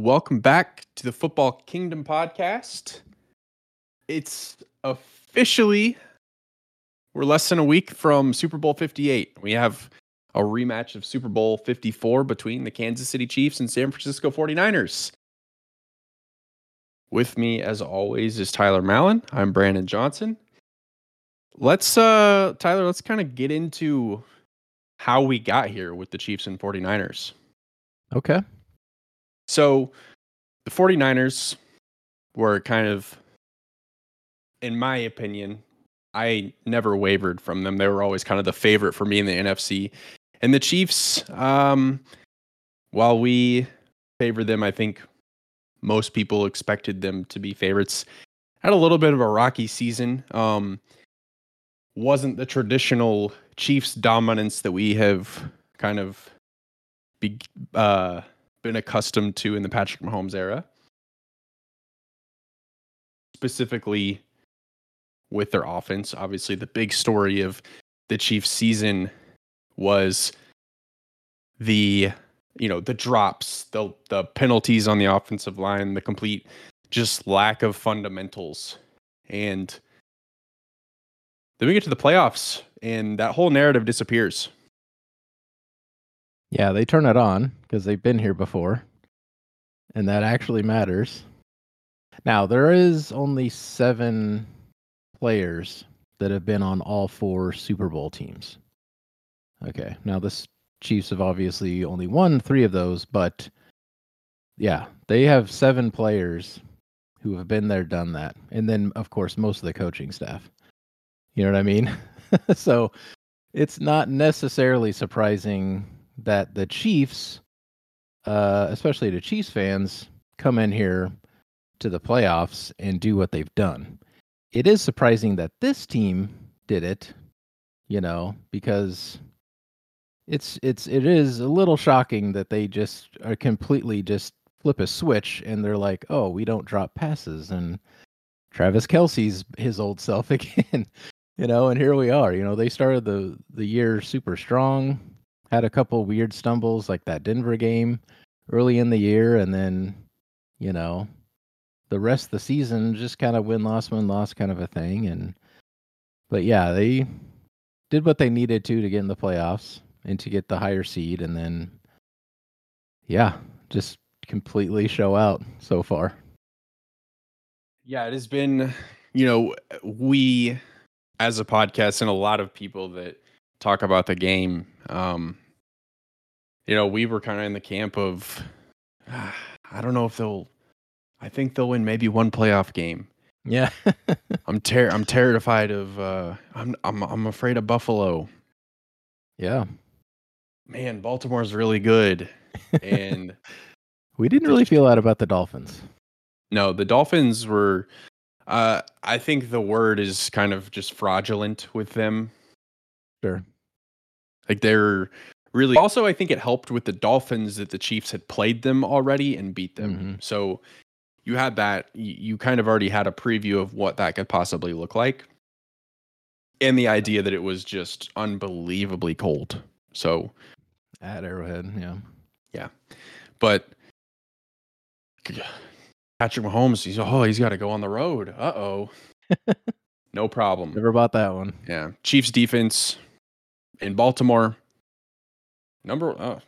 Welcome back to the Football Kingdom podcast. It's officially we're less than a week from Super Bowl 58. We have a rematch of Super Bowl 54 between the Kansas City Chiefs and San Francisco 49ers. With me as always is Tyler Mallon. I'm Brandon Johnson. Let's uh Tyler, let's kind of get into how we got here with the Chiefs and 49ers. Okay. So the 49ers were kind of, in my opinion, I never wavered from them. They were always kind of the favorite for me in the NFC. And the Chiefs, um, while we favor them, I think most people expected them to be favorites. Had a little bit of a rocky season. Um, wasn't the traditional Chiefs dominance that we have kind of be, uh, been accustomed to in the Patrick Mahomes era. Specifically with their offense. Obviously, the big story of the Chiefs season was the you know the drops, the the penalties on the offensive line, the complete just lack of fundamentals. And then we get to the playoffs and that whole narrative disappears. Yeah, they turn it on because they've been here before. And that actually matters. Now, there is only seven players that have been on all four Super Bowl teams. Okay. Now, this Chiefs have obviously only won three of those, but yeah, they have seven players who have been there, done that. And then, of course, most of the coaching staff. You know what I mean? so it's not necessarily surprising that the Chiefs, uh, especially the Chiefs fans, come in here to the playoffs and do what they've done. It is surprising that this team did it, you know, because it's it's it is a little shocking that they just are completely just flip a switch and they're like, oh, we don't drop passes and Travis Kelce's his old self again, you know, and here we are. You know, they started the the year super strong had a couple weird stumbles like that Denver game early in the year, and then you know the rest of the season just kind of win loss win loss kind of a thing. And but yeah, they did what they needed to to get in the playoffs and to get the higher seed, and then yeah, just completely show out so far. Yeah, it has been, you know, we as a podcast and a lot of people that talk about the game um, you know, we were kind of in the camp of, uh, I don't know if they'll. I think they'll win maybe one playoff game. Yeah, I'm ter- I'm terrified of. Uh, I'm I'm I'm afraid of Buffalo. Yeah, man, Baltimore's really good, and we didn't really feel that about the Dolphins. No, the Dolphins were. Uh, I think the word is kind of just fraudulent with them. Sure. Like they're really also I think it helped with the Dolphins that the Chiefs had played them already and beat them. Mm-hmm. So you had that you kind of already had a preview of what that could possibly look like. And the idea that it was just unbelievably cold. So at Arrowhead, yeah. Yeah. But Patrick Mahomes, he's oh, he's got to go on the road. Uh oh. no problem. Never bought that one. Yeah. Chiefs defense in Baltimore. Number uh,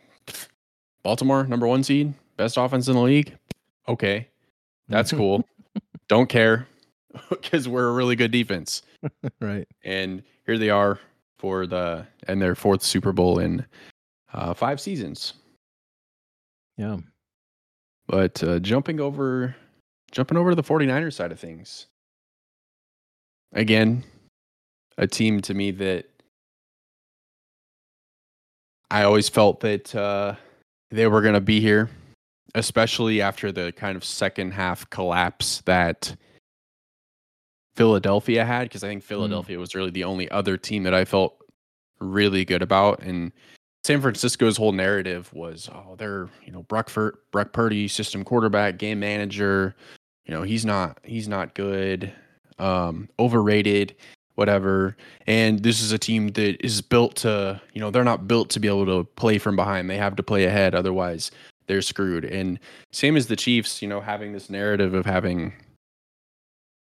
Baltimore, number one seed, best offense in the league. Okay, that's cool. Don't care because we're a really good defense. right. And here they are for the and their fourth Super Bowl in uh, five seasons. Yeah. But uh, jumping over jumping over to the 49ers side of things. Again, a team to me that I always felt that uh, they were going to be here, especially after the kind of second half collapse that Philadelphia had, because I think mm. Philadelphia mm. was really the only other team that I felt really good about. And San Francisco's whole narrative was, oh, they're you know Brock, Fur- Brock Purdy, system quarterback, game manager. You know he's not he's not good, um, overrated whatever. And this is a team that is built to, you know, they're not built to be able to play from behind. They have to play ahead. Otherwise, they're screwed. And same as the Chiefs, you know, having this narrative of having,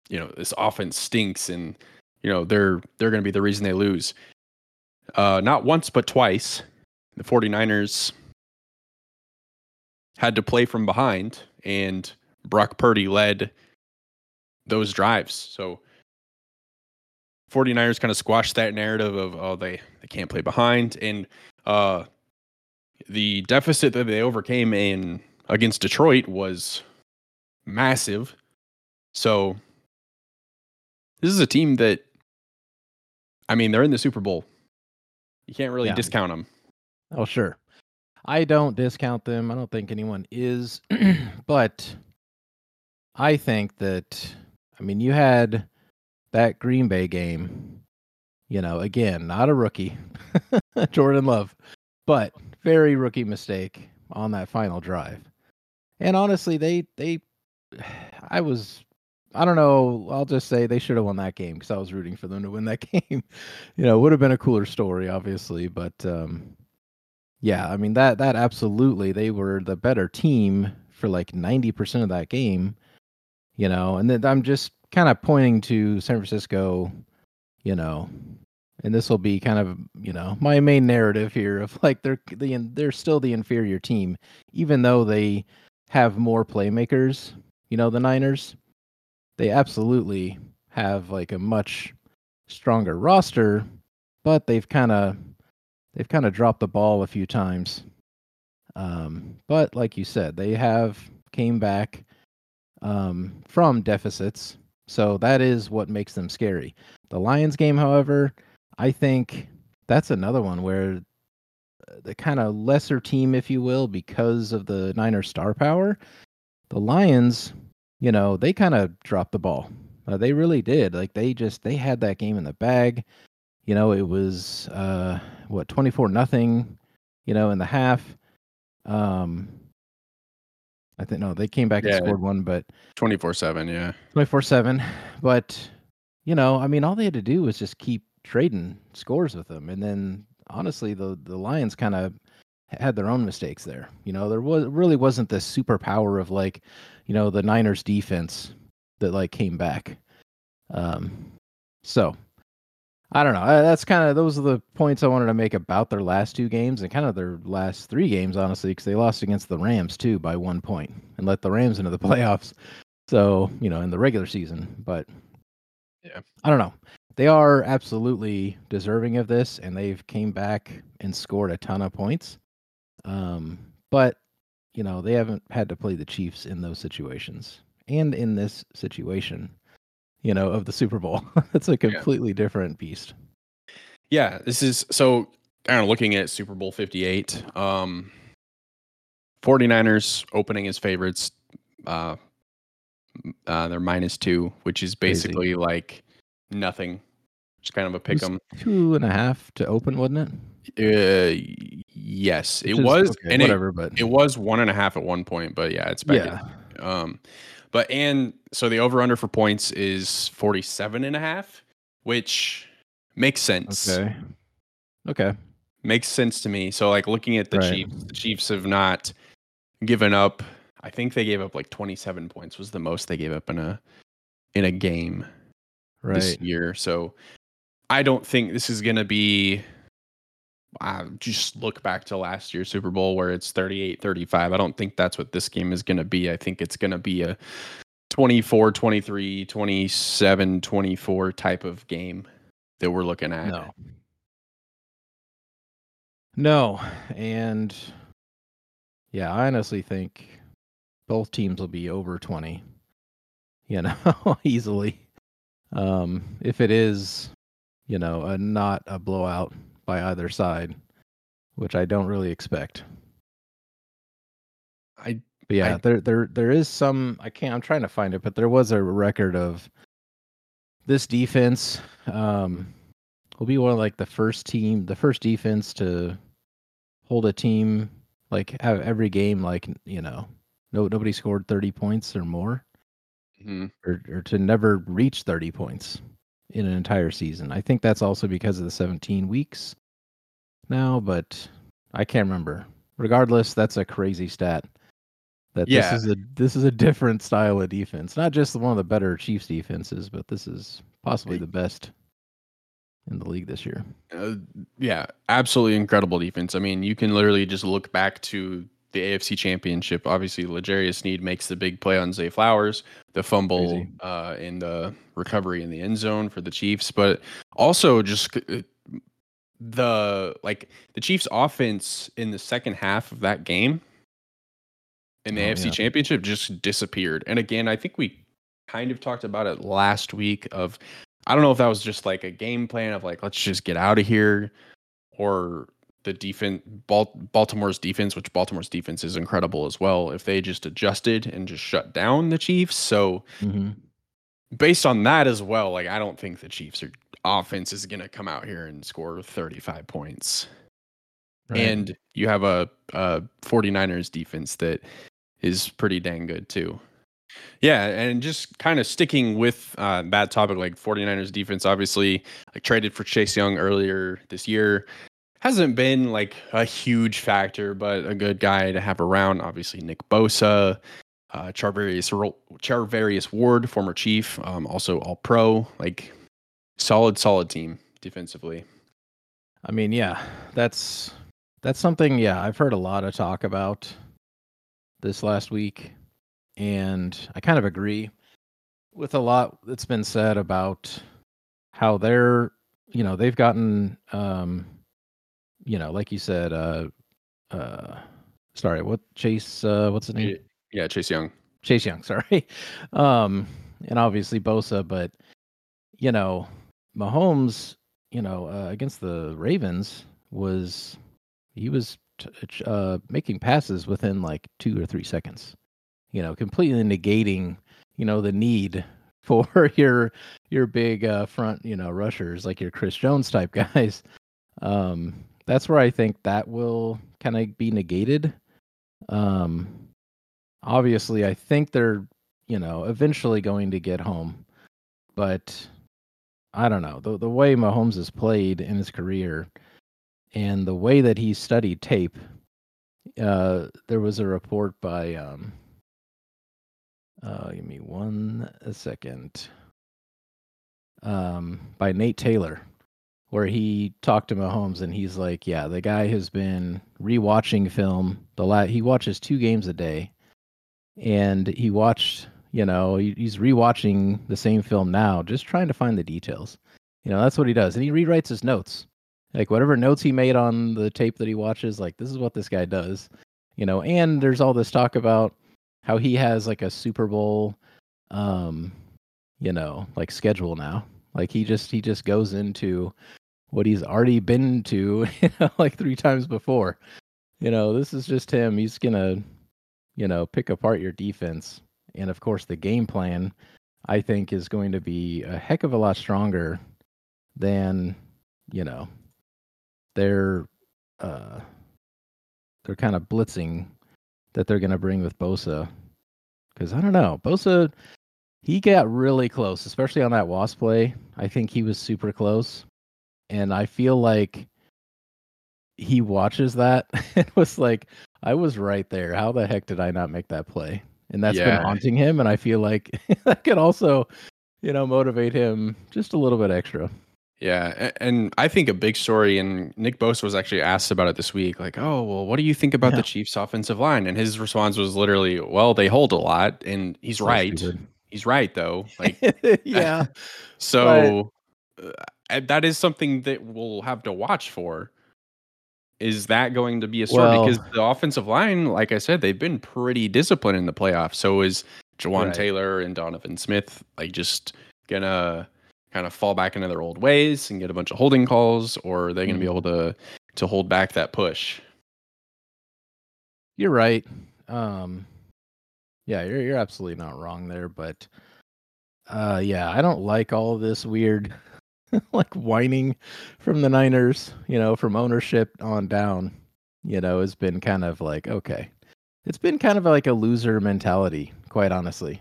you know, this offense stinks and, you know, they're they're gonna be the reason they lose. Uh not once but twice. The 49ers had to play from behind and Brock Purdy led those drives. So 49ers kind of squashed that narrative of oh they they can't play behind and uh the deficit that they overcame in against Detroit was massive. So this is a team that I mean they're in the Super Bowl. You can't really Yeah. discount them. Oh, sure. I don't discount them. I don't think anyone is. but I think that, I mean, you had that Green Bay game, you know, again, not a rookie, Jordan Love, but very rookie mistake on that final drive. And honestly, they, they, I was, I don't know. I'll just say they should have won that game because I was rooting for them to win that game. you know, it would have been a cooler story, obviously, but, um, yeah, I mean that that absolutely they were the better team for like 90% of that game, you know. And then I'm just kind of pointing to San Francisco, you know. And this will be kind of, you know, my main narrative here of like they're the they're still the inferior team even though they have more playmakers, you know, the Niners. They absolutely have like a much stronger roster, but they've kind of they've kind of dropped the ball a few times. Um, but like you said, they have came back um, from deficits, so that is what makes them scary. The Lions game, however, I think that's another one where uh, the kind of lesser team, if you will, because of the Niners star power, the Lions, you know, they kind of dropped the ball. Uh, they really did. Like they just they had that game in the bag. You know, it was uh what 24 nothing, you know, in the half. Um I think no, they came back Yeah. and scored one, but 24/7, yeah. 24 7. But, you know, I mean, all they had to do was just keep trading scores with them. And then, honestly, the, the Lions kind of had their own mistakes there. You know, there was really wasn't this superpower of like, you know, the Niners defense that like came back. Um, so I don't know. Uh, That's kind of those are the points I wanted to make about their last two games and kind of their last three games, honestly, because they lost against the Rams too by one point and let the Rams into the playoffs. So you know, in the regular season, but Yeah. I don't know. They are absolutely deserving of this, and they've came back and scored a ton of points. Um, but you know, they haven't had to play the Chiefs in those situations, and in this situation, you know, of the Super Bowl, it's a completely different beast. Yeah, this is so kind of looking at Super Bowl 58. Um 49ers opening as favorites. Uh, uh they're minus 2, which is Crazy. basically like nothing. Just kind of a pick 'em. Two and a half to open, wasn't it? Uh yes, Which it is- was okay, and it, whatever, but it was one and a half at one point, but yeah, it's back yeah, in Um, but and so the over under for points is 47 and a half, which makes sense. okay, okay, Makes sense to me. So like looking at the Right. Chiefs, the Chiefs have not given up. I think they gave up like 27 points was the most they gave up in a in a game this year. So I don't think this is going to be uh, just look back to last year's Super Bowl where it's 38 35. I don't think that's what this game is going to be. I think it's going to be a 24 23, 27 24 type of game that we're looking at. no, no, and yeah, I honestly think both teams will be over twenty. You know, easily. Um, if it is, you know, a not a blowout by either side, which I don't really expect. I But yeah, I- there there there is some I can't I'm trying to find it, but there was a record of this defense um will be one of like the first team the first defense to hold a team like have every game like you know no nobody scored 30 points or more mhm. or, or to never reach 30 points in an entire season. I think that's also because of the 17 weeks now, but I can't remember. regardless, that's a crazy stat. That Yeah. this is a this is a different style of defense. Not just one of the better Chiefs defenses, but this is possibly the best in the league this year. Uh, yeah, absolutely incredible defense. I mean, you can literally just look back to the AFC Championship. Obviously, L'Jarius Sneed makes the big play on Zay Flowers, the fumble uh, in the recovery in the end zone for the Chiefs, but also just uh, the like the Chiefs' offense in the second half of that game in the Oh, AFC yeah. Championship just disappeared. And again, I think we kind of talked about it last week. Of I don't know if that was just like a game plan of like let's just get out of here, or the defense Baltimore's defense, which Baltimore's defense is incredible as well. If they just adjusted and just shut down the Chiefs, so Mm-hmm. based on that as well, like I don't think the Chiefs are offense is going to come out here and score 35 points. And you have a, a 49ers defense that is pretty dang good too. Yeah, and just kind of sticking with uh, that topic, like 49ers defense, obviously, like traded for Chase Young earlier this year. Hasn't been like a huge factor, but a good guy to have around. Obviously, Nick Bosa, uh, Charvarius, Charvarius Ward, former Chief, um, also All Pro. Like solid, solid team defensively. I mean, yeah, that's that's something. Yeah, I've heard a lot of talk about this last week, and I kind of agree with a lot that's been said about how they're, you know, they've gotten, um, you know, like you said, uh, uh, sorry, what Chase, uh, what's his name? Yeah, Chase Young. Chase Young, sorry. Um, and obviously Bosa, but you know, Mahomes, you know, uh, against the Ravens was he was t- uh, making passes within like two or three seconds. You know, completely negating, you know, the need for your your big uh, front, you know, rushers like your Chris Jones type guys. Um, that's where I think that will kind of be negated. Um, obviously i think they're you know eventually going to get home but i don't know. The, the way mahomes has played in his career and the way that he studied tape uh there was a report by um uh give me one second. Um by nate taylor where he talked to Mahomes and he's like, yeah, the guy has been rewatching film. The la- he watches two games a day, and he watched, you know, he, he's rewatching the same film now, just trying to find the details. You know, that's what he does, and he rewrites his notes, like whatever notes he made on the tape that he watches. Like this is what this guy does, you know. And there's all this talk about how he has like a Super Bowl, um, you know, like schedule now. Like he just he just goes into what he's already been to you know, like three times before. You know, this is just him. He's gonna, you know, pick apart your defense. And of course the game plan I think is going to be a heck of a lot stronger than, you know, their uh they're kind of blitzing that they're gonna bring with Bosa. Cause I don't know. Bosa he got really close, especially on that wasp play. I think he was super close and I feel like he watches that and was like, I was right there. How the heck did I not make that play? And that's Yeah. been haunting him. And I feel like that could also, you know, motivate him just a little bit extra. Yeah, and I think a big story, and Nick Bosa was actually asked about it this week. Like, oh, well, what do you think about Yeah. the Chiefs' offensive line? And his response was literally, "Well, they hold a lot," and he's So right. stupid. He's right, though. Like, yeah. so uh, and that is something that we'll have to watch for. Is that going to be a story? Well- because the offensive line, like I said, they've been pretty disciplined in the playoffs. So is Jawaan Right. Taylor and Donovan Smith like just gonna kind of fall back into their old ways and get a bunch of holding calls, or are they gonna be Mhm. able to to hold back that push? You're right. Um yeah, you're you're absolutely not wrong there, but uh yeah, I don't like all of this weird like whining from the Niners, you know, from ownership on down, you know, has been kind of like okay. It's been kind of like a loser mentality, quite honestly.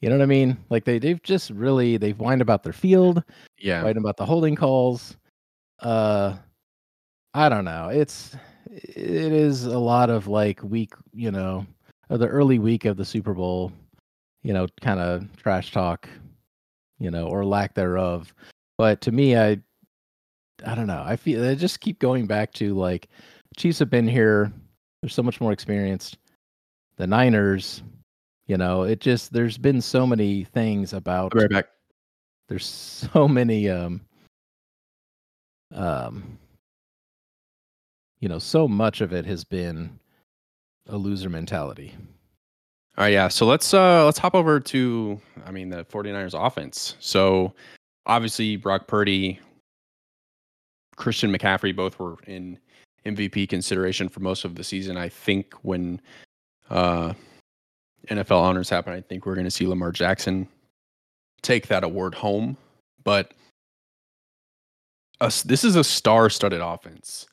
You know what I mean? Like they they've just really they've whined about their field, Yeah, whined about the holding calls. Uh I don't know. It's it is a lot of like week, you know, the early week of the Super Bowl, you know, kind of trash talk, you know, or lack thereof. But to me, I, I don't know. I feel I just keep going back to like Chiefs have been here. They're so much more experienced. The Niners, you know, it just there's been so many things about. I'll be right back. There's so many um um you know, so much of it has been a loser mentality. All right, yeah. So let's uh let's hop over to I mean the 49ers offense. So obviously Brock Purdy, Christian McCaffrey both were in MVP consideration for most of the season. I think when uh NFL honors happen, I think we're going to see Lamar Jackson take that award home, but us this is a star-studded offense.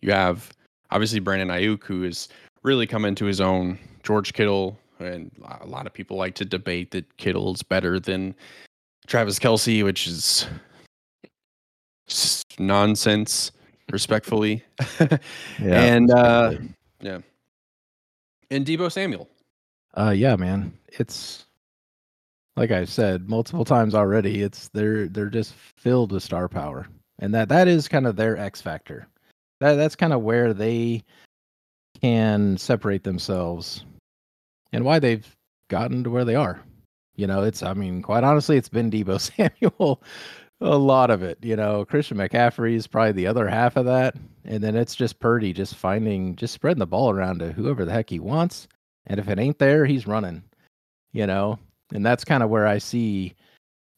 You have obviously Brandon Aiyuk, who is really come into his own. George Kittle, and a lot of people like to debate that Kittle's better than Travis Kelce, which is nonsense, respectfully. yeah, and uh, yeah, and Deebo Samuel. Uh, yeah, man, it's like I said multiple times already. It's they're they're just filled with star power, and that that is kind of their X factor. That that's kind of where they can separate themselves and why they've gotten to where they are. You know, it's I mean, quite honestly, it's been Deebo Samuel a lot of it. You know, Christian McCaffrey is probably the other half of that. And then it's just Purdy just finding just spreading the ball around to whoever the heck he wants. And if it ain't there, he's running. You know? And that's kind of where I see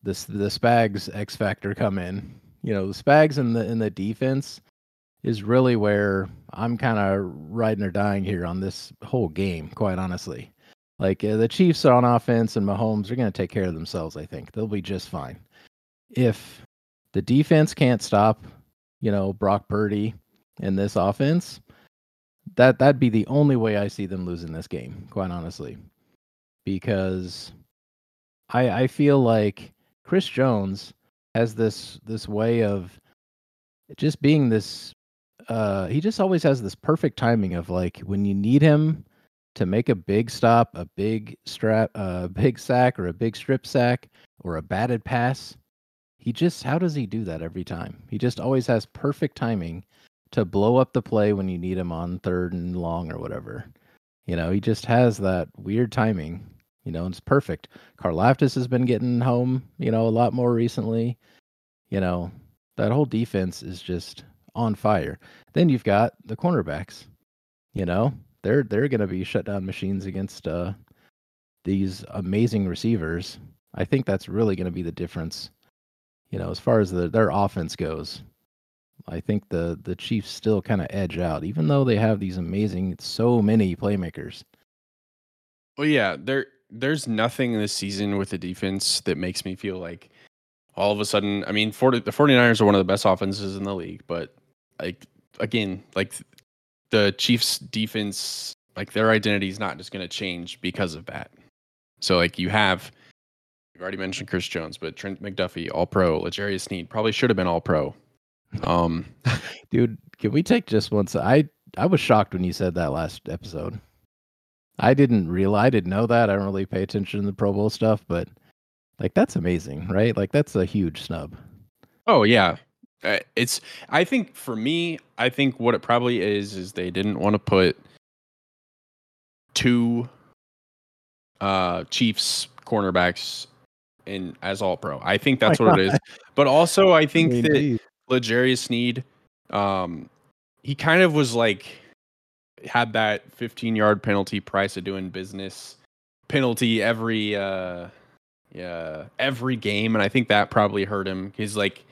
this the Spags X factor come in. You know, the Spags in the in the defense is really where I'm kind of riding or dying here on this whole game, quite honestly. Like uh, the Chiefs are on offense and Mahomes are going to take care of themselves, I think. They'll be just fine. If the defense can't stop, you know, Brock Purdy in this offense, that that'd be the only way I see them losing this game, quite honestly. Because I I feel like Chris Jones has this this way of just being this uh, he just always has this perfect timing of like when you need him to make a big stop, a big strap, a big sack, or a big strip sack, or a batted pass. He just how does he do that every time? He just always has perfect timing to blow up the play when you need him on third and long or whatever. You know, he just has that weird timing. You know, it's perfect. Karlaftis has been getting home, you know, a lot more recently. You know, that whole defense is just on fire. Then you've got the cornerbacks. You know, they're they're going to be shut down machines against uh, these amazing receivers. I think that's really going to be the difference. You know, as far as the, their offense goes, I think the the Chiefs still kind of edge out, even though they have these amazing, so many playmakers. Well, yeah, there there's nothing this season with the defense that makes me feel like all of a sudden. I mean, 40, the 49ers are one of the best offenses in the league, but like again, like the Chiefs defense, like their identity is not just going to change because of that. So like you have, you've already mentioned Chris Jones, but Trent McDuffie, All Pro, L'Jarius Sneed probably should have been All Pro. Um, dude, can we take just once? I I was shocked when you said that last episode. I didn't realize, I didn't know that. I don't really pay attention to the Pro Bowl stuff, but like that's amazing, right? Like that's a huge snub. Oh yeah, uh, it's i think for me i think what it probably is is they didn't want to put two uh chiefs cornerbacks in as all pro. I think that's what it is. But also i think Indeed. that L'Jarius Sneed um he kind of was like had that 15 yard penalty price of doing business penalty every uh yeah every game and i think that probably hurt him. He's like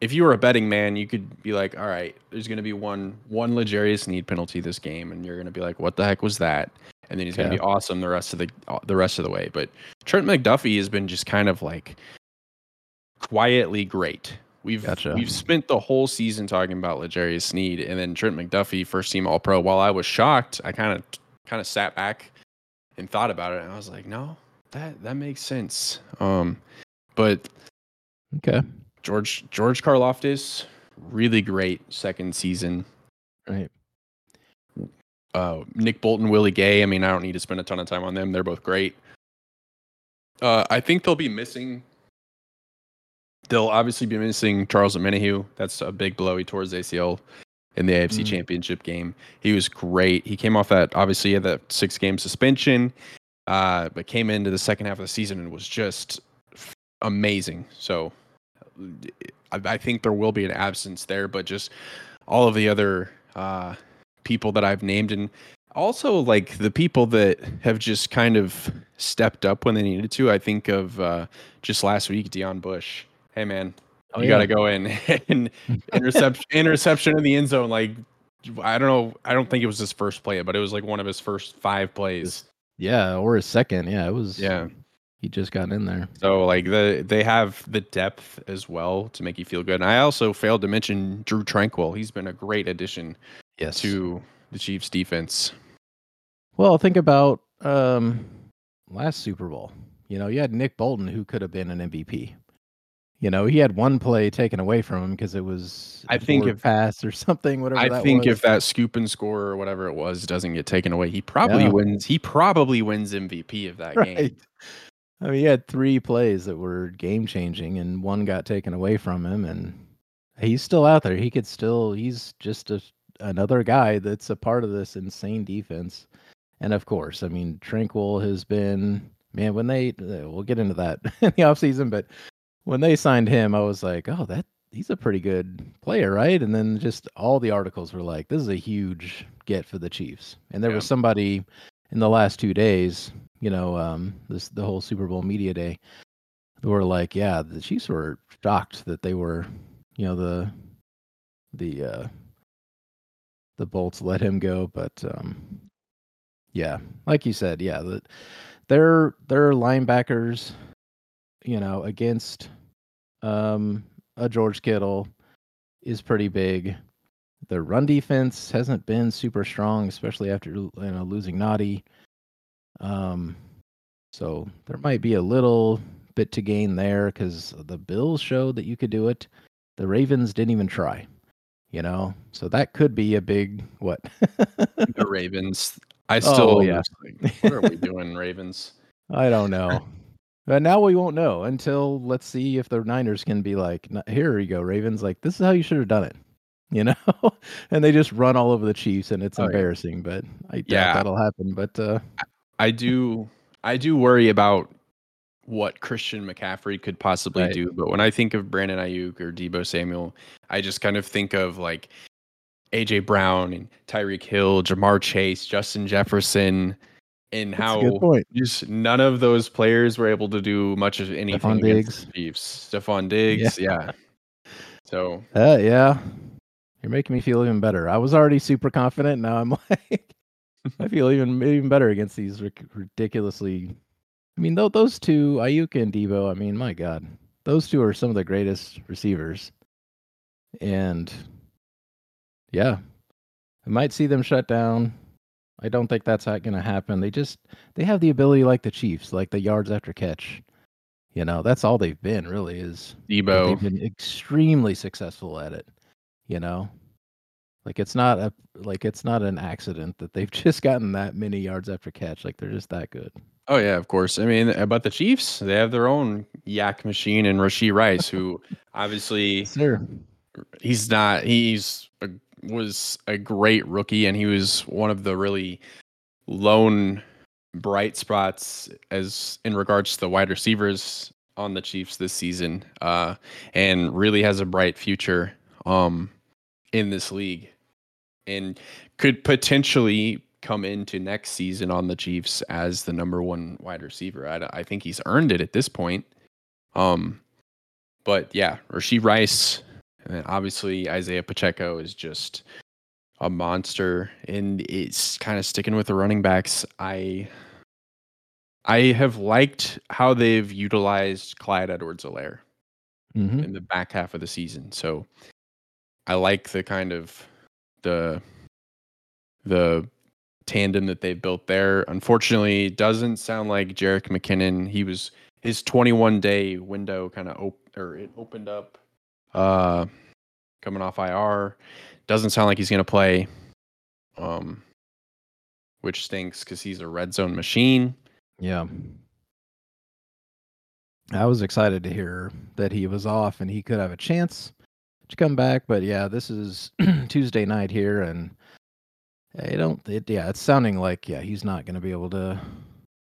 if you were a betting man, you could be like, all right, there's going to be one one L'Jarius Sneed penalty this game, and you're going to be like, what the heck was that? And then he's going to be awesome the rest of the uh, the rest of the way. But Trent McDuffie has been just kind of like quietly great. We've gotcha. we've spent the whole season talking about L'Jarius Sneed, and then Trent McDuffie, first team All Pro. While I was shocked, I kind of kind of sat back and thought about it, and I was like, no, that that makes sense. Um, but okay, George George Karlaftis, really great second season. Right. uh, Nick Bolton, Willie Gay. I mean, I don't need to spend a ton of time on them. They're both great. Uh, I think they'll be missing. They'll obviously be missing Charles Omenihu. That's a big blow. He tore his ACL in the AFC Mm. Championship game. He was great. He came off that obviously had that six game suspension, uh, but came into the second half of the season and was just f- amazing. So I, I think there will be an absence there, but just all of the other uh, people that I've named and also like the people that have just kind of stepped up when they needed to. I think of uh, just last week, Deon Bush. Hey man, Oh, you yeah. got to go in and interception interception in the end zone. Like I don't know, I don't think it was his first play, but it was like one of his first five plays. Yeah, or his second. Yeah, it was. Yeah. He just got in there. So like the they have the depth as well to make you feel good. And I also failed to mention Drue Tranquill. He's been a great addition Yes. to the Chiefs defense. Well, think about um last Super Bowl. You know, you had Nick Bolton who could have been an MVP. You know, he had one play taken away from him because it was I think if- pass or something. Whatever. I think was. if that scoop and score or whatever it was doesn't get taken away, he probably Yeah. wins. He probably wins MVP of that game. I mean, he had three plays that were game changing, and one got taken away from him, and he's still out there. He could still. He's just a another guy that's a part of this insane defense. And of course, I mean, Tranquill has been man. When they, uh, we'll get into that in the offseason, but when they signed him, I was like, oh, that he's a pretty good player, right? And then just all the articles were like, this is a huge get for the Chiefs. And there was somebody in the last two days, you know, um, this the whole Super Bowl media day, were like, yeah, the Chiefs were shocked that they were, you know, the the uh the Bolts let him go, but um yeah, like you said, yeah, the, their their linebackers, you know, against um a George Kittle is pretty big. Their run defense hasn't been super strong, especially after you know losing Naughty. Um, so there might be a little bit to gain there because the Bills showed that you could do it. The Ravens didn't even try, you know, so that could be a big what? the Ravens. I still Oh, yeah. like, what are we doing, Ravens? I don't know. But now we won't know until let's see if the Niners can be like, here you go, Ravens. Like, this is how you should have done it, you know? and they just run all over the Chiefs and it's Oh, yeah. embarrassing, but I doubt Yeah. that'll happen. But uh, I do I do worry about what Christian McCaffrey could possibly Right. do, but when I think of Brandon Aiyuk or Deebo Samuel, I just kind of think of like AJ Brown and Tyreek Hill, Ja'Marr Chase, Justin Jefferson, and that's how a good point. just none of those players were able to do much of anything Stefon against the Chiefs. Stefon Diggs, yeah. So Uh, yeah. You're making me feel even better. I was already super confident. Now I'm like, I feel even even better against these ridiculously. I mean, though those two, Ayuka and Deebo. I mean, my God, those two are some of the greatest receivers. And yeah, I might see them shut down. I don't think that's not going to happen. They just they have the ability like the Chiefs, like the yards after catch. You know, that's all they've been really is Deebo, they've been extremely successful at it you know like it's not a like it's not an accident that they've just gotten that many yards after catch like they're just that good Oh yeah, of course. I mean, uh, but the Chiefs, they have their own YAC machine and Rashee Rice, who obviously sure he's not. He's a, was a great rookie, and he was one of the really lone bright spots as in regards to the wide receivers on the Chiefs this season, uh, and really has a bright future um, in this league, and could potentially come into next season on the Chiefs as the number one wide receiver. I, I think he's earned it at this point. Um, but yeah, Rashee Rice, and obviously Isaiah Pacheco is just a monster, and it's kind of sticking with the running backs. I I have liked how they've utilized Clyde Edwards-Helaire hmm in the back half of the season. So I like the kind of the the tandem that they've built there. Unfortunately, it doesn't sound like Jerick McKinnon. He was his 21 day window kind of op- or it opened up uh coming off IR. Doesn't sound like he's going to play. Um which stinks because he's a red zone machine. Yeah. I was excited to hear that he was off and he could have a chance to come back, but yeah, this is Tuesday night here, and I don't. It, yeah, it's sounding like yeah he's not going to be able to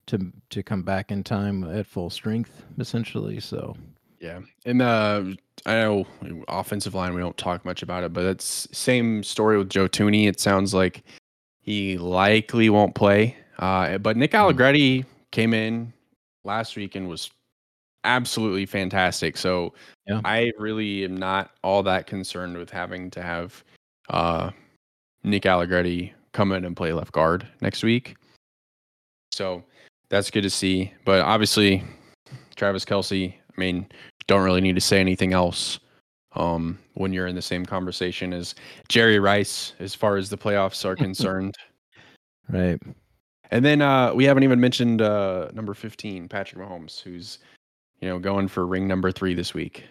to to come back in time at full strength essentially. So yeah, and uh, I know offensive line we don't talk much about it, but it's same story with Joe Thuney. It sounds like he likely won't play. Uh, but Nick hmm. Allegretti mm. came in last week and was absolutely fantastic. So yeah. I really am not all that concerned with having to have uh, Nick Allegretti come in and play left guard next week. So that's good to see. But obviously, Travis Kelce, I mean, don't really need to say anything else um, when you're in the same conversation as Jerry Rice as far as the playoffs are concerned. right. And then uh, we haven't even mentioned uh, number 15, Patrick Mahomes, who's you know, going for ring number three this week.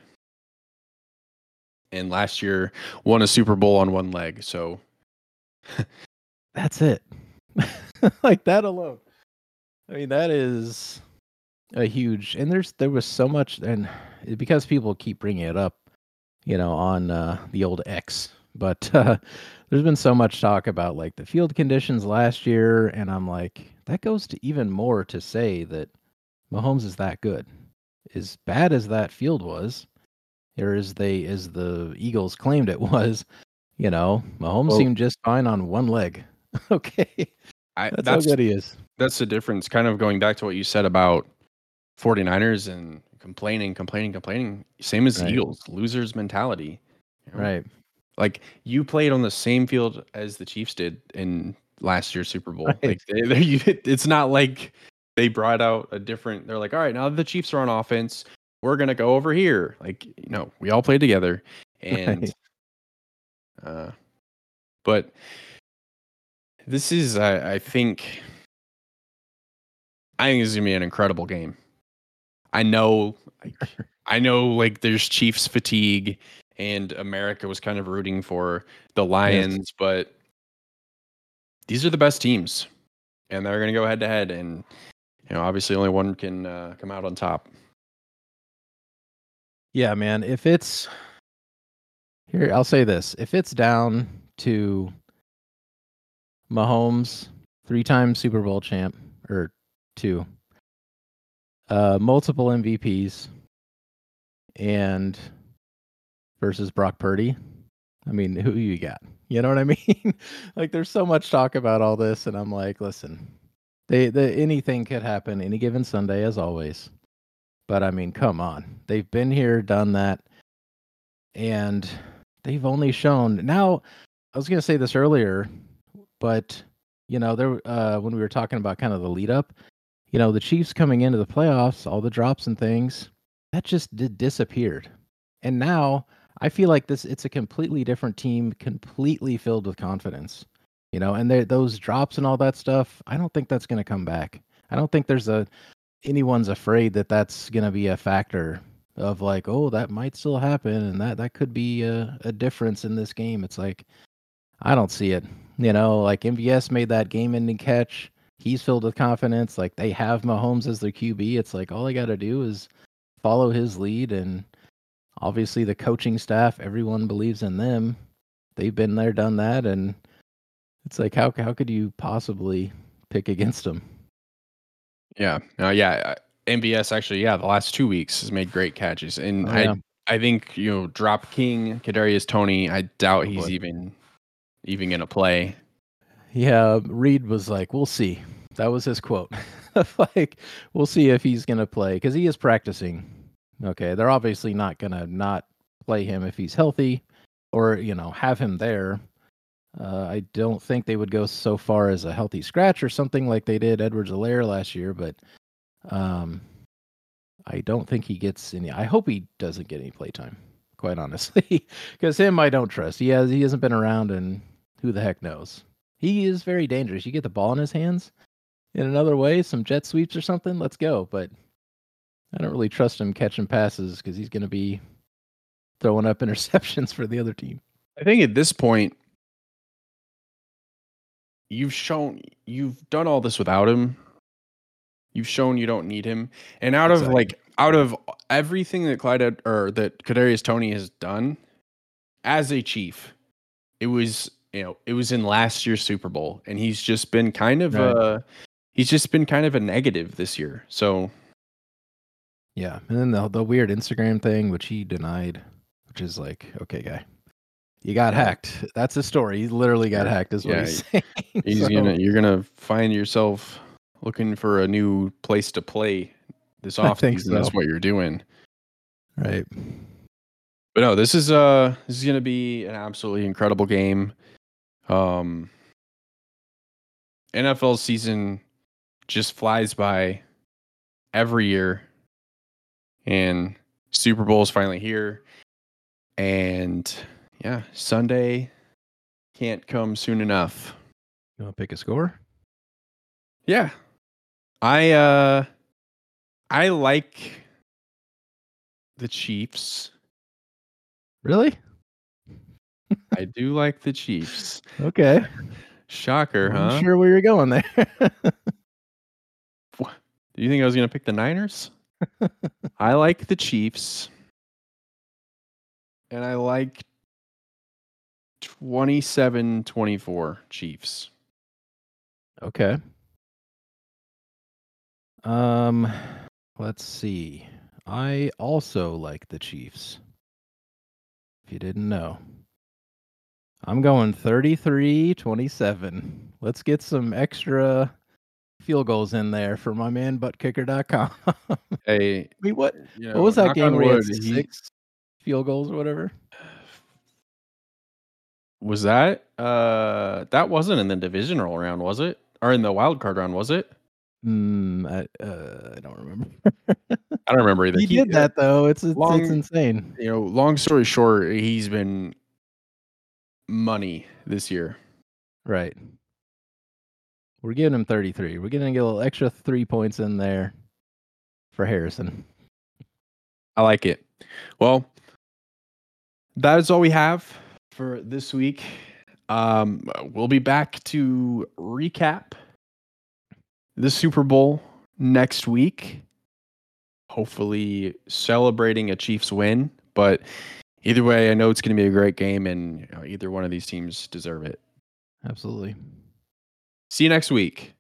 And last year won a Super Bowl on one leg. So that's it. like that alone. I mean, that is a huge, and there's, there was so much, and because people keep bringing it up, you know, on uh, the old X, but uh, there's been so much talk about like the field conditions last year. And I'm like, that goes to even more to say that Mahomes is that good as bad as that field was, or as they as the Eagles claimed it was, you know, Mahomes well, seemed just fine on one leg. okay. I, that's, that's, how good he is. That's the difference. Kind of going back to what you said about 49ers and complaining, complaining, complaining. Same as right. Eagles, losers mentality. You know? Right. Like you played on the same field as the Chiefs did in last year's Super Bowl. Right. Like they, they, it's not like they brought out a different they're like all right now the chiefs are on offense we're gonna go over here like you know we all played together and right. uh but this is I, I think i think this is gonna be an incredible game i know i know like there's chiefs fatigue and america was kind of rooting for the lions yes. but these are the best teams and they're going to go head to head and you know, obviously only one can uh, come out on top. Yeah, man. If it's here, I'll say this: if it's down to Mahomes, three-time Super Bowl champ, or two, uh, multiple MVPs, and versus Brock Purdy, I mean, who you got? You know what I mean? like, there's so much talk about all this, and I'm like, listen, they, the anything could happen any given Sunday, as always. But I mean, come on, they've been here, done that, and they've only shown. Now, I was going to say this earlier, but you know, there uh, when we were talking about kind of the lead up, you know, the Chiefs coming into the playoffs, all the drops and things, that just did disappeared, and now I feel like this it's a completely different team, completely filled with confidence you know, and those drops and all that stuff. I don't think that's going to come back. I don't think there's a anyone's afraid that that's going to be a factor of like, oh, that might still happen, and that that could be a, a difference in this game. It's like, I don't see it. You know, like MVS made that game-ending catch. He's filled with confidence. Like they have Mahomes as their QB. It's like all I got to do is follow his lead, and obviously the coaching staff, everyone believes in them. They've been there, done that, and it's like how how could you possibly pick against them? Yeah, uh, yeah. MVS actually, yeah, the last two weeks has made great catches, and oh, yeah. I I think you know drop King Kadarius Toney. I doubt he's even even gonna play. Yeah, Reed was like, "We'll see." That was his quote. like, we'll see if he's gonna play because he is practicing. Okay, they're obviously not gonna not play him if he's healthy, or you know have him there uh, I don't think they would go so far as a healthy scratch or something like they did Edwards-Helaire last year, but um, I don't think he gets any. I hope he doesn't get any playtime, quite honestly, because him I don't trust. He has he hasn't been around, and who the heck knows? He is very dangerous. You get the ball in his hands in another way, some jet sweeps or something. Let's go. But I don't really trust him catching passes because he's going to be throwing up interceptions for the other team. I think at this point, you've shown you've done all this without him. You've shown you don't need him. And out of like out of everything that Clyde had, or that Kadarius Toney has done as a chief, it was you know it was in last year's Super Bowl, and he's just been kind of Right. uh he's just been kind of a negative this year. So Yeah, and then the the weird Instagram thing, which he denied, which is like, okay, guy, you got hacked. That's his story. He literally got hacked. Is what Yeah, he's saying. he's So, gonna you're gonna find yourself looking for a new place to play this off season. That's what you're doing. right. But no, this is uh this is gonna be an absolutely incredible game. Um NFL season just flies by every year. And Super Bowl is finally here. And yeah, Sunday can't come soon enough. You want to pick a score? Yeah. I uh I like the Chiefs. Really? I do like the Chiefs. Okay. Shocker, I'm huh? sure where you're going there. Do you think I was going to pick the Niners? I like the Chiefs. And I like 27 24 Chiefs. okay. Um, let's see. I also like the Chiefs. If you didn't know. I'm going 33 27. Let's get some extra field goals in there for my man buttkicker.com. I Hey, mean, what you what was that game where he had wood, he- six field goals or whatever? Was that uh that wasn't in the divisional round, was it? Or in the wild card round, was it? Hmm, I, uh, I don't remember. I don't remember either. he did that though. It's it's, long- it's insane. You know, long story short, he's been money this year. Right. We're giving him 33. We're going to get a little extra three points in there for Harrison. I like it. Well, that is all we have for this week. Um, we'll be back to recap the Super Bowl next week. Hopefully, celebrating a Chiefs win. But either way, I know it's going to be a great game, and you know, either one of these teams deserve it. Absolutely. See you next week.